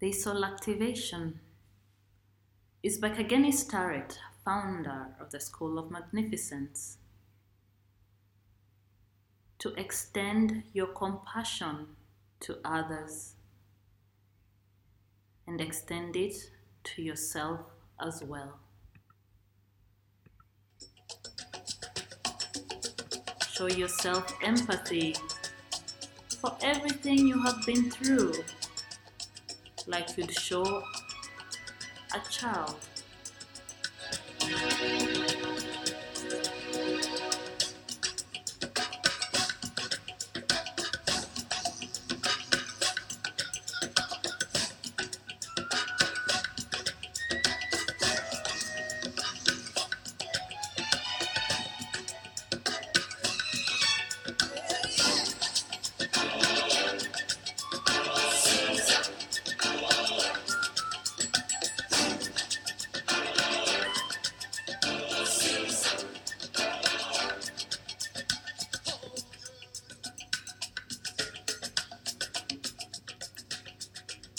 The soul activation is by Kageni Starrett, founder of the School of Magnificence. To extend your compassion to others and extend it to yourself as well. Show yourself empathy for everything you have been through, like you'd show a child.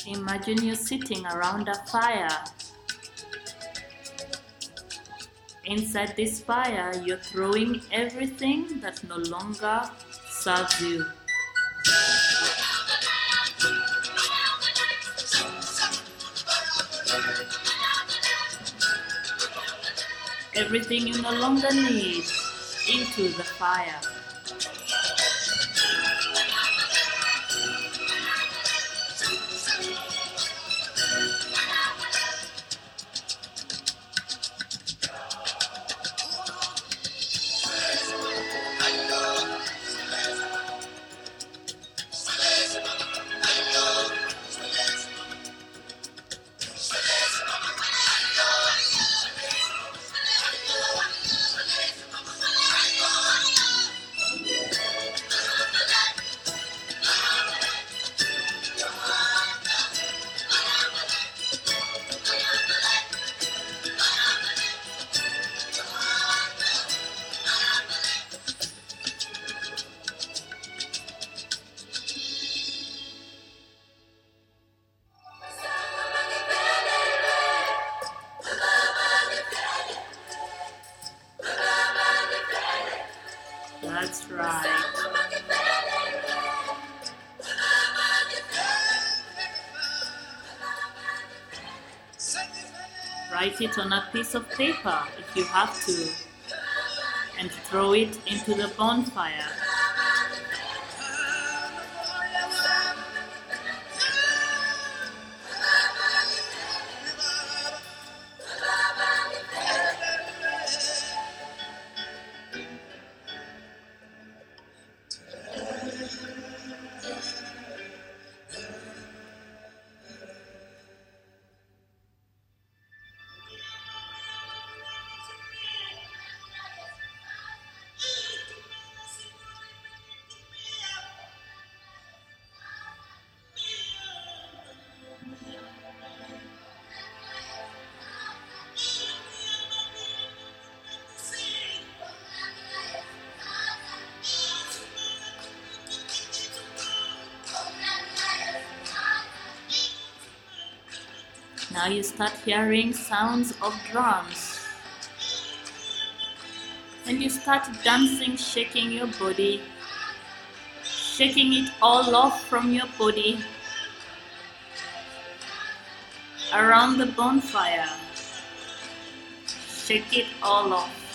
Imagine you're sitting around a fire. Inside this fire, you're throwing everything that no longer serves you. Everything you no longer need into the fire. Right. Write it on a piece of paper if you have to, and throw it into the bonfire. Now you start hearing sounds of drums. And you start dancing, shaking your body, shaking it all off from your body around the bonfire. Shake it all off.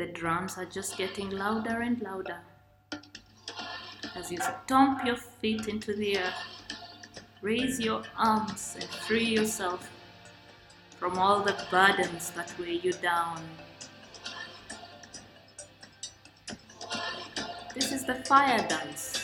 The drums are just getting louder and louder as you stomp your feet into the earth. Raise your arms and free yourself from all the burdens that weigh you down. This is the fire dance.